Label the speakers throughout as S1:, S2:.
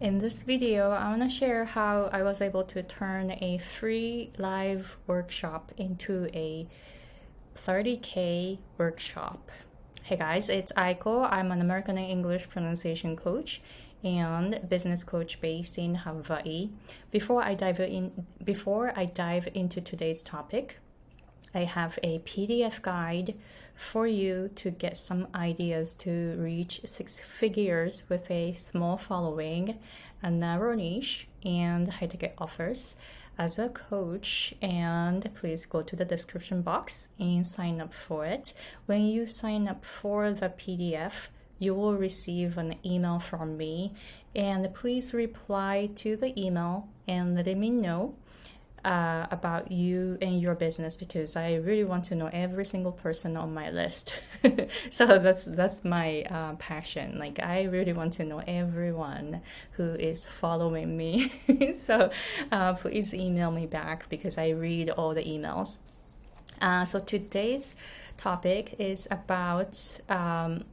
S1: In this video, I want to share how I was able to turn a free live workshop into a 30k workshop. Hey guys, it's Aiko. I'm an American English pronunciation coach and business coach based in Hawaii. Before I dive in before I dive into today's topic, I have a PDF guide for you to get some ideas to reach six figures with a small following, a narrow niche, and high ticket offers as a coach. And please go to the description box and sign up for it. When you sign up for the PDF, you will receive an email from me. And please reply to the email and let me know uh, about you and your business because I really want to know every single person on my list. so that's that's my uh, passion. Like I really want to know everyone who is following me. so uh, please email me back because I read all the emails. Uh, so today's topic is about. Um,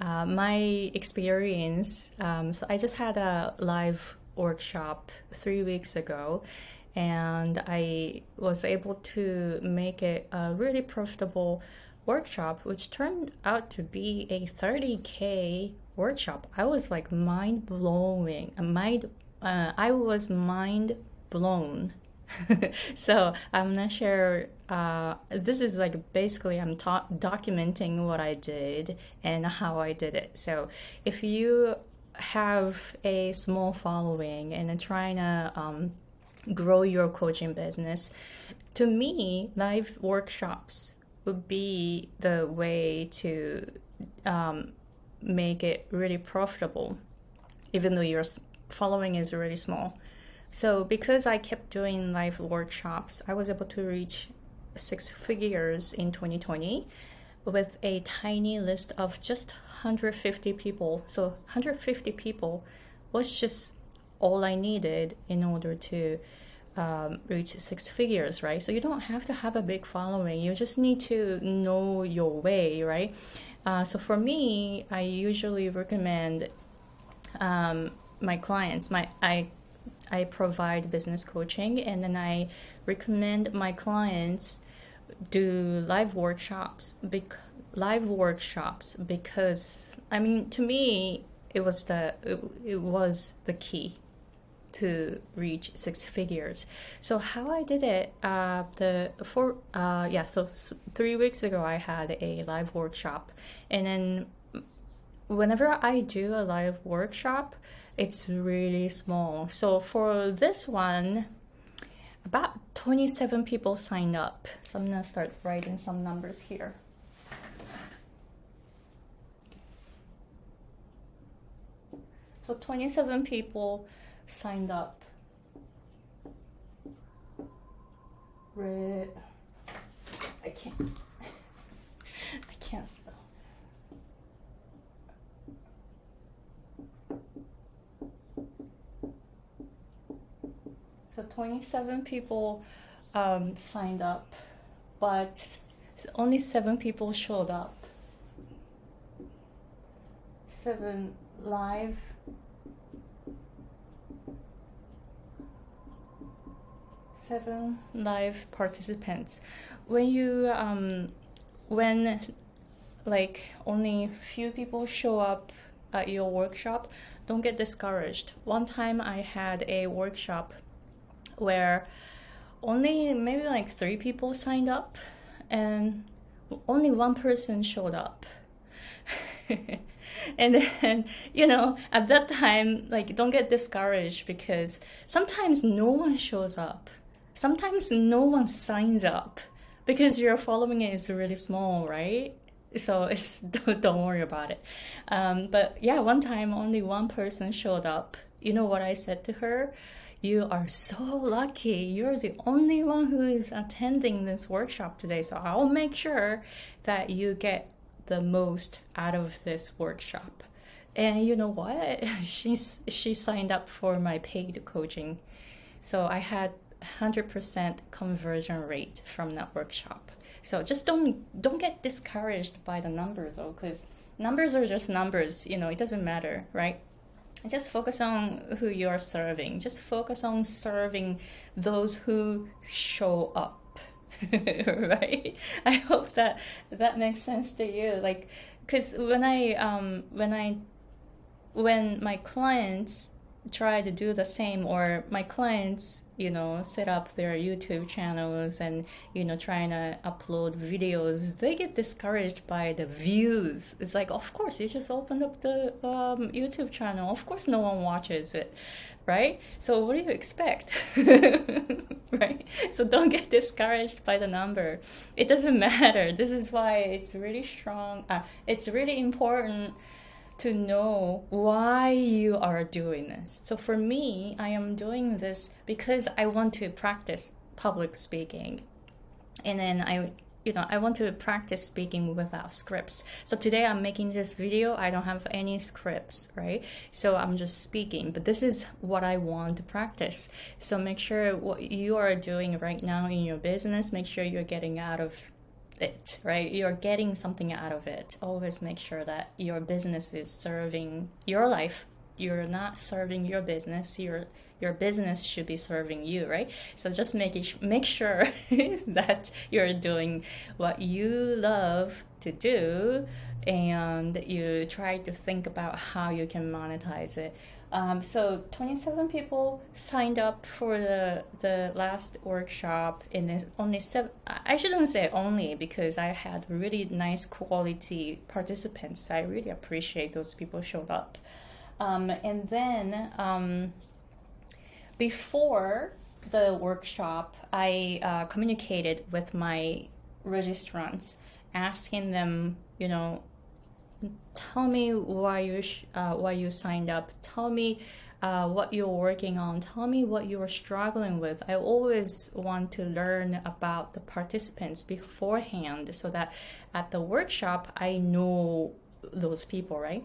S1: uh, my experience. Um, so I just had a live workshop three weeks ago, and I was able to make it a really profitable workshop, which turned out to be a 30k workshop. I was like mind blowing, mind. Uh, I was mind blown. so I'm not sure. Uh, this is like basically I'm ta- documenting what I did and how I did it. So if you have a small following and trying to um, grow your coaching business. To me, live workshops would be the way to um, make it really profitable, even though your following is really small. So, because I kept doing live workshops, I was able to reach six figures in 2020 with a tiny list of just 150 people. So, 150 people was just all I needed in order to um, reach six figures, right? So you don't have to have a big following. You just need to know your way, right? Uh, so for me, I usually recommend um, my clients. My I I provide business coaching, and then I recommend my clients do live workshops. Bec- live workshops because I mean, to me, it was the it, it was the key to reach six figures. So how I did it, uh, the four, uh, yeah, so three weeks ago I had a live workshop, and then whenever I do a live workshop, it's really small. So for this one, about 27 people signed up. So I'm gonna start writing some numbers here. So 27 people signed up. Red. I can't. I can't spell. So 27 people um, signed up, but only seven people showed up. Seven live seven live participants. When you um, when like only few people show up at your workshop, don't get discouraged. One time I had a workshop where only maybe like three people signed up and only one person showed up. and then you know at that time like don't get discouraged because sometimes no one shows up sometimes no one signs up because your following is really small, right? So it's don't, don't worry about it. Um, but yeah, one time only one person showed up. You know what I said to her? You are so lucky. You're the only one who is attending this workshop today. So I'll make sure that you get the most out of this workshop. And you know what? She's she signed up for my paid coaching. So I had 100% conversion rate from that workshop. So just don't don't get discouraged by the numbers though, because numbers are just numbers. You know, it doesn't matter, right? just focus on who you are serving. Just focus on serving those who show up. right? I hope that that makes sense to you. Like, because when I um when I when my clients try to do the same or my clients you know set up their youtube channels and you know trying to upload videos. They get discouraged by the views. It's like of course you just opened up the um, youtube channel. Of course no one watches it right? So what do you expect? Right? So don't get discouraged by the number. It doesn't matter. This is why it's really strong uh, it's really important to know why you are doing this. So for me, I am doing this because I want to practice public speaking. And then I you know, I want to practice speaking without scripts. So today I'm making this video. I don't have any scripts, right? So I'm just speaking, but this is what I want to practice. So make sure what you are doing right now in your business, make sure you're getting out of it, right? You're getting something out of it. Always make sure that your business is serving your life. You're not serving your business. Your your business should be serving you, right? So just make it, make sure that you're doing what you love to do, and you try to think about how you can monetize it. Um, so 27 people signed up for the the last workshop, and only seven. I shouldn't say only because I had really nice quality participants. I really appreciate those people showed up. Um, and then um, before the workshop, I uh, communicated with my registrants, asking them, you know, tell me why you sh- uh, why you signed up. Tell me uh, what you're working on. Tell me what you are struggling with. I always want to learn about the participants beforehand so that at the workshop I know those people, right?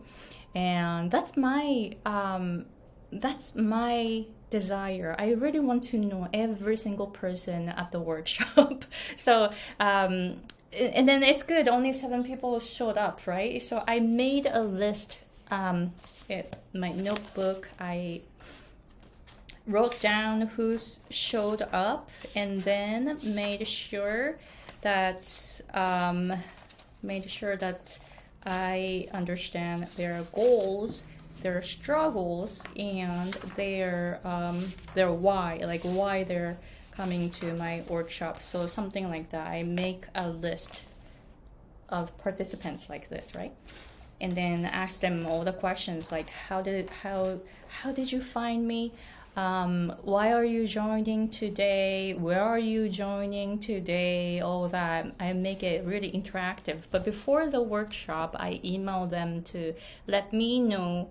S1: And that's my um, that's my desire. I really want to know every single person at the workshop. so um, and then it's good only seven people showed up right? So i made a list um it, my notebook i wrote down who's showed up and then made sure that um made sure that i understand their goals their struggles and their um their why like why they're coming to my workshop. So something like that. I make a list of participants like this, right? And then ask them all the questions like how did how how did you find me? Um, why are you joining today? Where are you joining today? All that. I make it really interactive. But before the workshop, I email them to let me know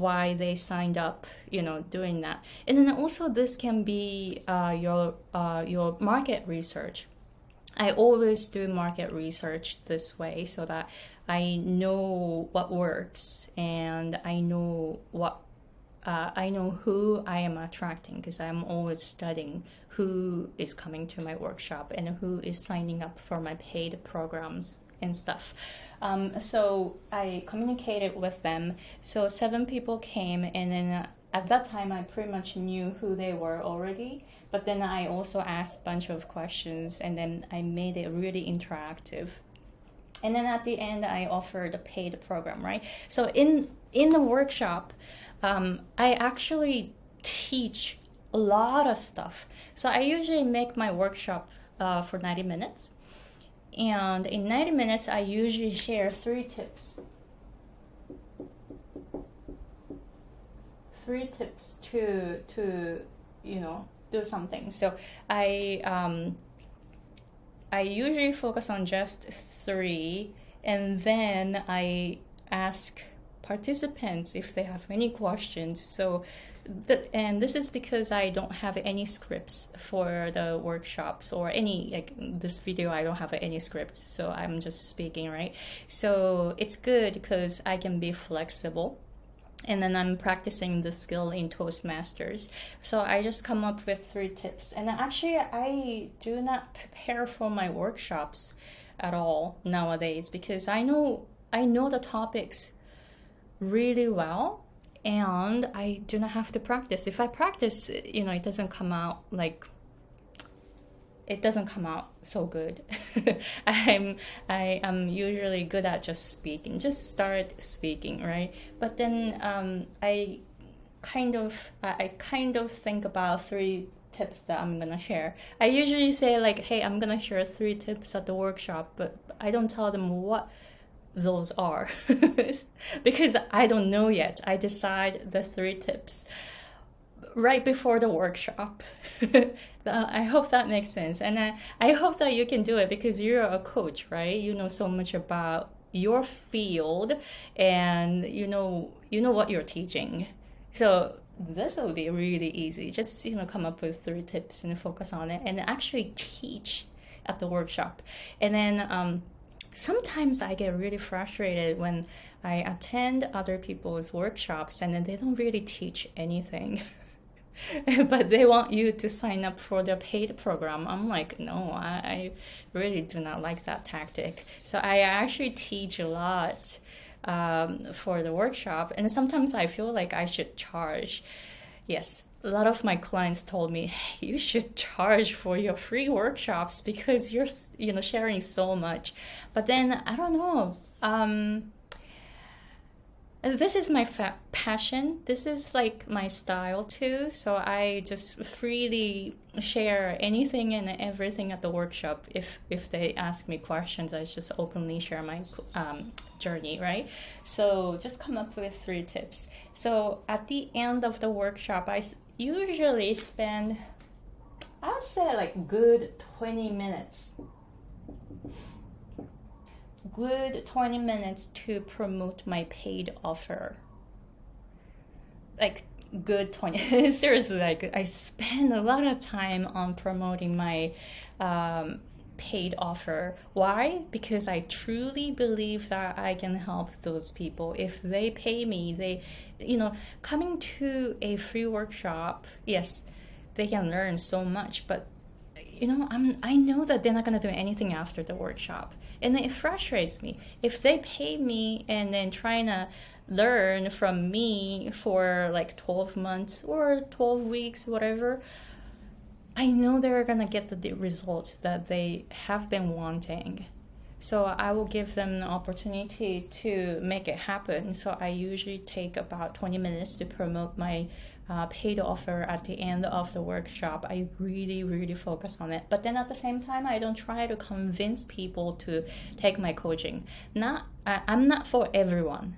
S1: why they signed up you know doing that. And then also this can be uh, your uh, your market research. I always do market research this way so that i know what works and i know what uh, i know who i am attracting because i'm always studying who is coming to my workshop and who is signing up for my paid programs and stuff um, so I communicated with them. So seven people came, and then uh, at that time I pretty much knew who they were already. But then I also asked a bunch of questions, and then I made it really interactive. And then at the end, I offered a paid program, right? So in in the workshop, um, I actually teach a lot of stuff. So I usually make my workshop uh, for 90 minutes and in 90 minutes, I usually share three tips. Three tips to to you know do something. So I um, I usually focus on just three, and then I ask participants if they have any questions. So and this is because I don't have any scripts for the workshops or any like this video I don't have any scripts so I'm just speaking right so it's good because I can be flexible and then I'm practicing the skill in Toastmasters. So I just come up with three tips. And actually, I do not prepare for my workshops at all nowadays because I know I know the topics really well and I do not have to practice. If I practice, you know, it doesn't come out like it doesn't come out so good. I'm I am usually good at just speaking, just start speaking, right? But then um, I kind of I kind of think about three tips that I'm gonna share. I usually say like, hey, I'm gonna share three tips at the workshop, but I don't tell them what those are because I don't know yet. I decide the three tips right before the workshop. I hope that makes sense. And I, I hope that you can do it because you're a coach, right? You know so much about your field and you know you know what you're teaching. So this will be really easy. Just you know come up with three tips and focus on it and actually teach at the workshop. And then um, sometimes I get really frustrated when I attend other people's workshops and then they don't really teach anything. but they want you to sign up for their paid program. I'm like, no, I, I really do not like that tactic. So I actually teach a lot um, for the workshop, and sometimes I feel like I should charge. Yes, a lot of my clients told me hey, you should charge for your free workshops because you're you know sharing so much. But then i don't know um, this is my fa- passion. This is like my style too. So i just freely share anything and everything at the workshop if if they ask me questions. I just openly share my um, journey right? So just come up with three tips. So at the end of the workshop i usually spend i would say like good 20 minutes good 20 minutes to promote my paid offer. Like good 20 seriously like I spend a lot of time on promoting my um, paid offer. Why? Because I truly believe that I can help those people. If they pay me, they, you know, coming to a free workshop, yes, they can learn so much, but you know, I'm I know that they're not gonna do anything after the workshop and it frustrates me if they pay me and then trying to learn from me for like 12 months or 12 weeks whatever i know they're gonna get the results that they have been wanting so i will give them an opportunity to make it happen so i usually take about 20 minutes to promote my uh, paid offer at the end of the workshop, I really, really focus on it. But then at the same time, I don't try to convince people to take my coaching. Not, I, I'm not for everyone.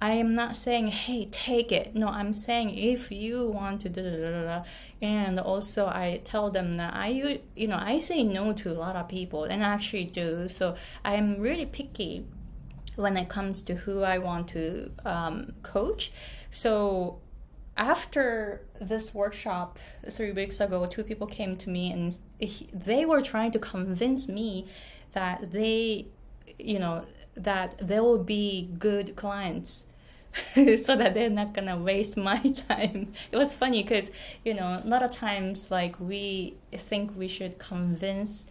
S1: I am not saying, hey, take it. No, I'm saying if you want to, da, and also I tell them that I, you know, I say no to a lot of people, and I actually do. So I'm really picky when it comes to who I want to um, coach. So after this workshop three weeks ago, two people came to me and they were trying to convince me that they, you know, that they will be good clients. so that they're not gonna waste my time. It was funny because you know a lot of times like we think we should convince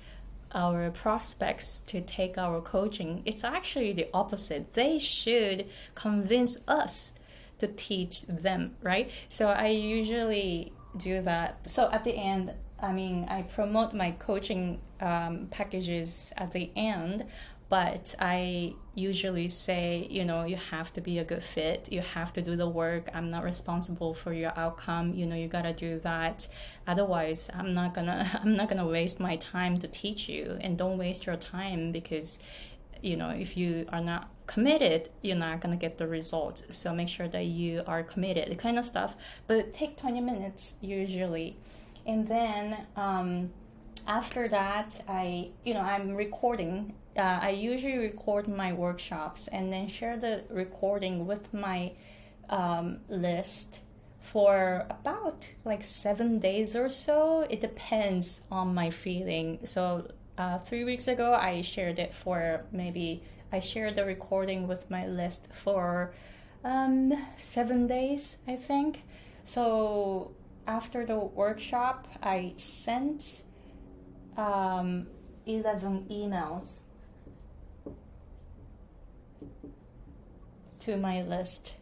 S1: our prospects to take our coaching. It's actually the opposite. They should convince us to teach them, right? So I usually do that. So at the end, I mean, I promote my coaching um, packages at the end, but I usually say, you know, you have to be a good fit. You have to do the work. I'm not responsible for your outcome. You know, you gotta do that. Otherwise, I'm not gonna. I'm not gonna waste my time to teach you. And don't waste your time because, you know, if you are not committed, you're not gonna get the results. So make sure that you are committed, kind of stuff. But take 20 minutes usually, and then um, after that, I you know I'm recording. Uh, I usually record my workshops and then share the recording with my um, list for about like seven days or so. It depends on my feeling. So uh, three weeks ago, I shared it for maybe I shared the recording with my list for um, seven days, I think. So after the workshop, I sent um, 11 emails to my list.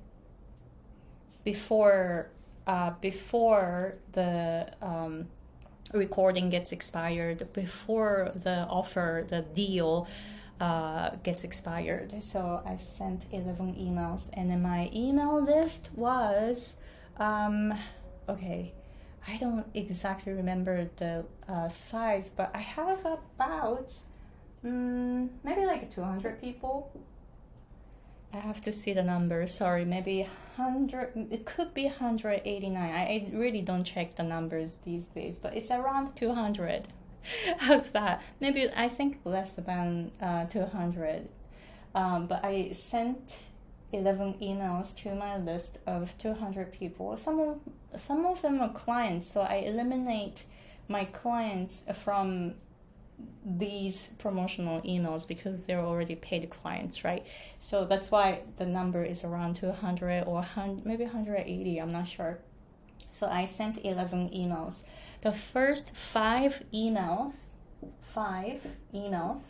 S1: before uh, before the um, recording gets expired, before the offer, the deal uh, gets expired. So I sent 11 emails, and then my email list was um, okay. I don't exactly remember the uh, size, but I have about um, maybe like 200 people. I have to see the number. Sorry, maybe 100. It could be 189. I, I really don't check the numbers these days, but it's around 200. How's that? Maybe I think less than uh, 200. Um, but I sent 11 emails to my list of 200 people. Some of some of them are clients, so I eliminate my clients from these promotional emails because they're already paid clients, right? So that's why the number is around 200 or 100, maybe 180, I'm not sure. So I sent 11 emails. The first five emails, five emails,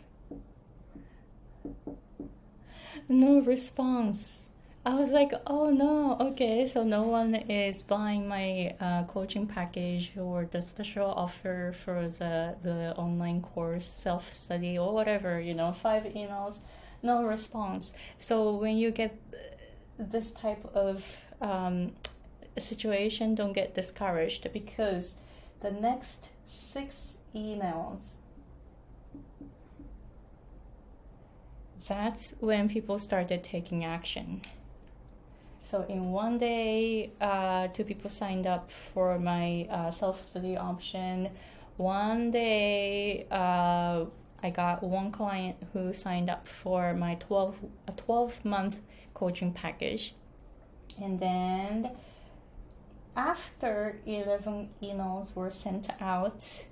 S1: no response. I was like, oh no, okay, so no one is buying my uh, coaching package or the special offer for the, the online course, self study, or whatever, you know, five emails, no response. So when you get this type of um, situation, don't get discouraged because the next six emails that's when people started taking action. So in one day, uh, two people signed up for my uh, self-study option. One day, uh, I got one client who signed up for my 12 a 12 month coaching package. And then after 11 emails were sent out,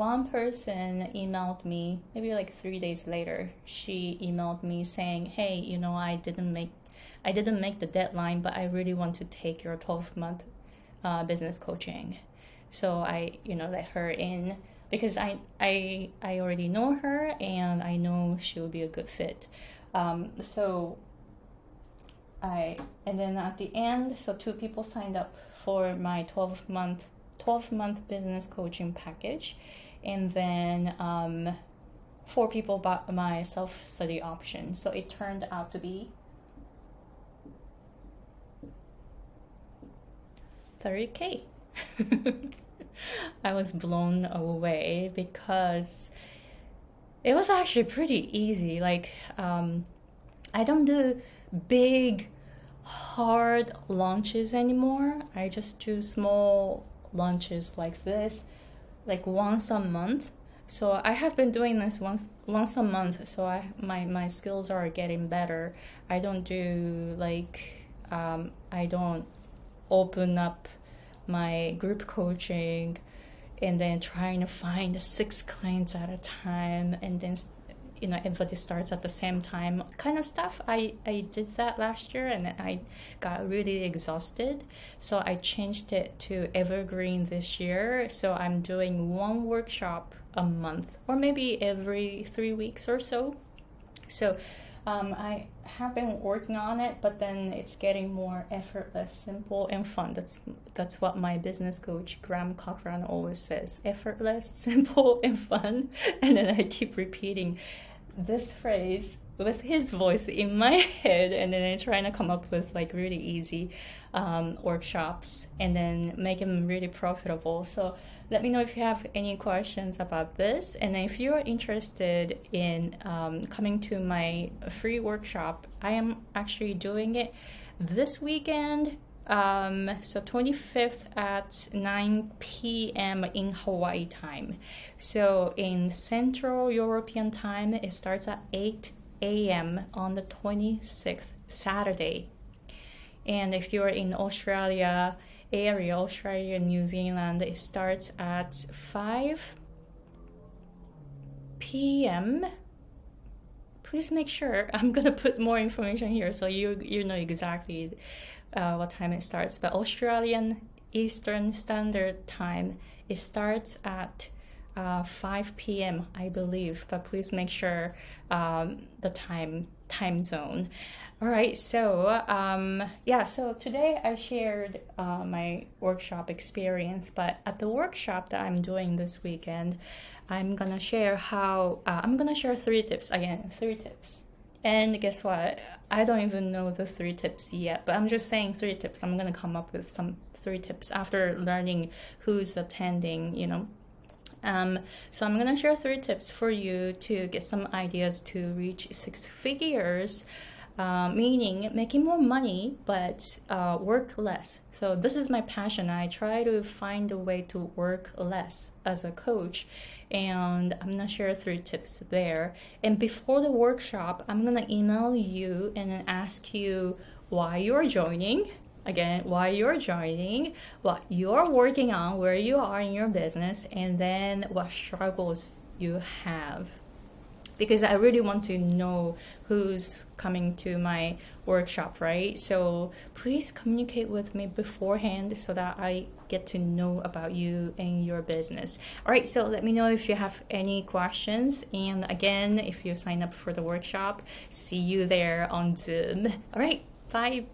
S1: one person emailed me maybe like 3 days later. She emailed me saying, "Hey, you know, I didn't make I didn't make the deadline, but I really want to take your 12 month uh, business coaching. So I, you know, let her in because I, I, I already know her and I know she will be a good fit. Um, so I, and then at the end, so two people signed up for my 12 month, 12 month business coaching package. And then, um, four people bought my self study option. So it turned out to be 30k. I was blown away because it was actually pretty easy. Like, um, I don't do big, hard launches anymore. I just do small launches like this, like once a month. So I have been doing this once once a month. So I my my skills are getting better. I don't do like um, I don't open up my group coaching and then trying to find six clients at a time and then you know everybody starts at the same time kind of stuff. I i did that last year and i got really exhausted. So i changed it to evergreen this year. So i'm doing one workshop a month or maybe every three weeks or so. So um, I have been working on it, but then it's getting more effortless, simple, and fun. That's that's what my business coach Graham Cochrane always says: effortless, simple, and fun. And then I keep repeating this phrase with his voice in my head, and then I'm trying to come up with like really easy um, workshops, and then make them really profitable. So let me know if you have any questions about this. And if you're interested in um, coming to my free workshop, I am actually doing it this weekend. Um, so 25th at 9 p.m. in Hawaii time. So in Central European time, it starts at 8 a.m. on the 26th, Saturday. And if you're in Australia, area, Australia, New Zealand, it starts at 5 p.m. Please make sure I'm gonna put more information here so you you know exactly uh, what time it starts. But Australian Eastern Standard Time it starts at uh, 5 p.m. I believe, but please make sure um, the time time zone. All right, so um, yeah, so today I shared uh, my workshop experience, but at the workshop that I'm doing this weekend, I'm gonna share how uh, I'm gonna share three tips again, three tips. And guess what? I don't even know the three tips yet, but I'm just saying three tips. I'm gonna come up with some three tips after learning who's attending, you know, um, so I'm gonna share three tips for you to get some ideas to reach six figures uh, meaning making more money but uh, work less. So this is my passion. I try to find a way to work less as a coach, and I'm gonna share three tips there. And before the workshop, I'm gonna email you and ask you why you're joining. Again, why you're joining, what you're working on, where you are in your business, and then what struggles you have because I really want to know who's coming to my workshop, right? So please communicate with me beforehand so that I get to know about you and your business. All right, so let me know if you have any questions. And again, if you sign up for the workshop, see you there on Zoom. All right, bye.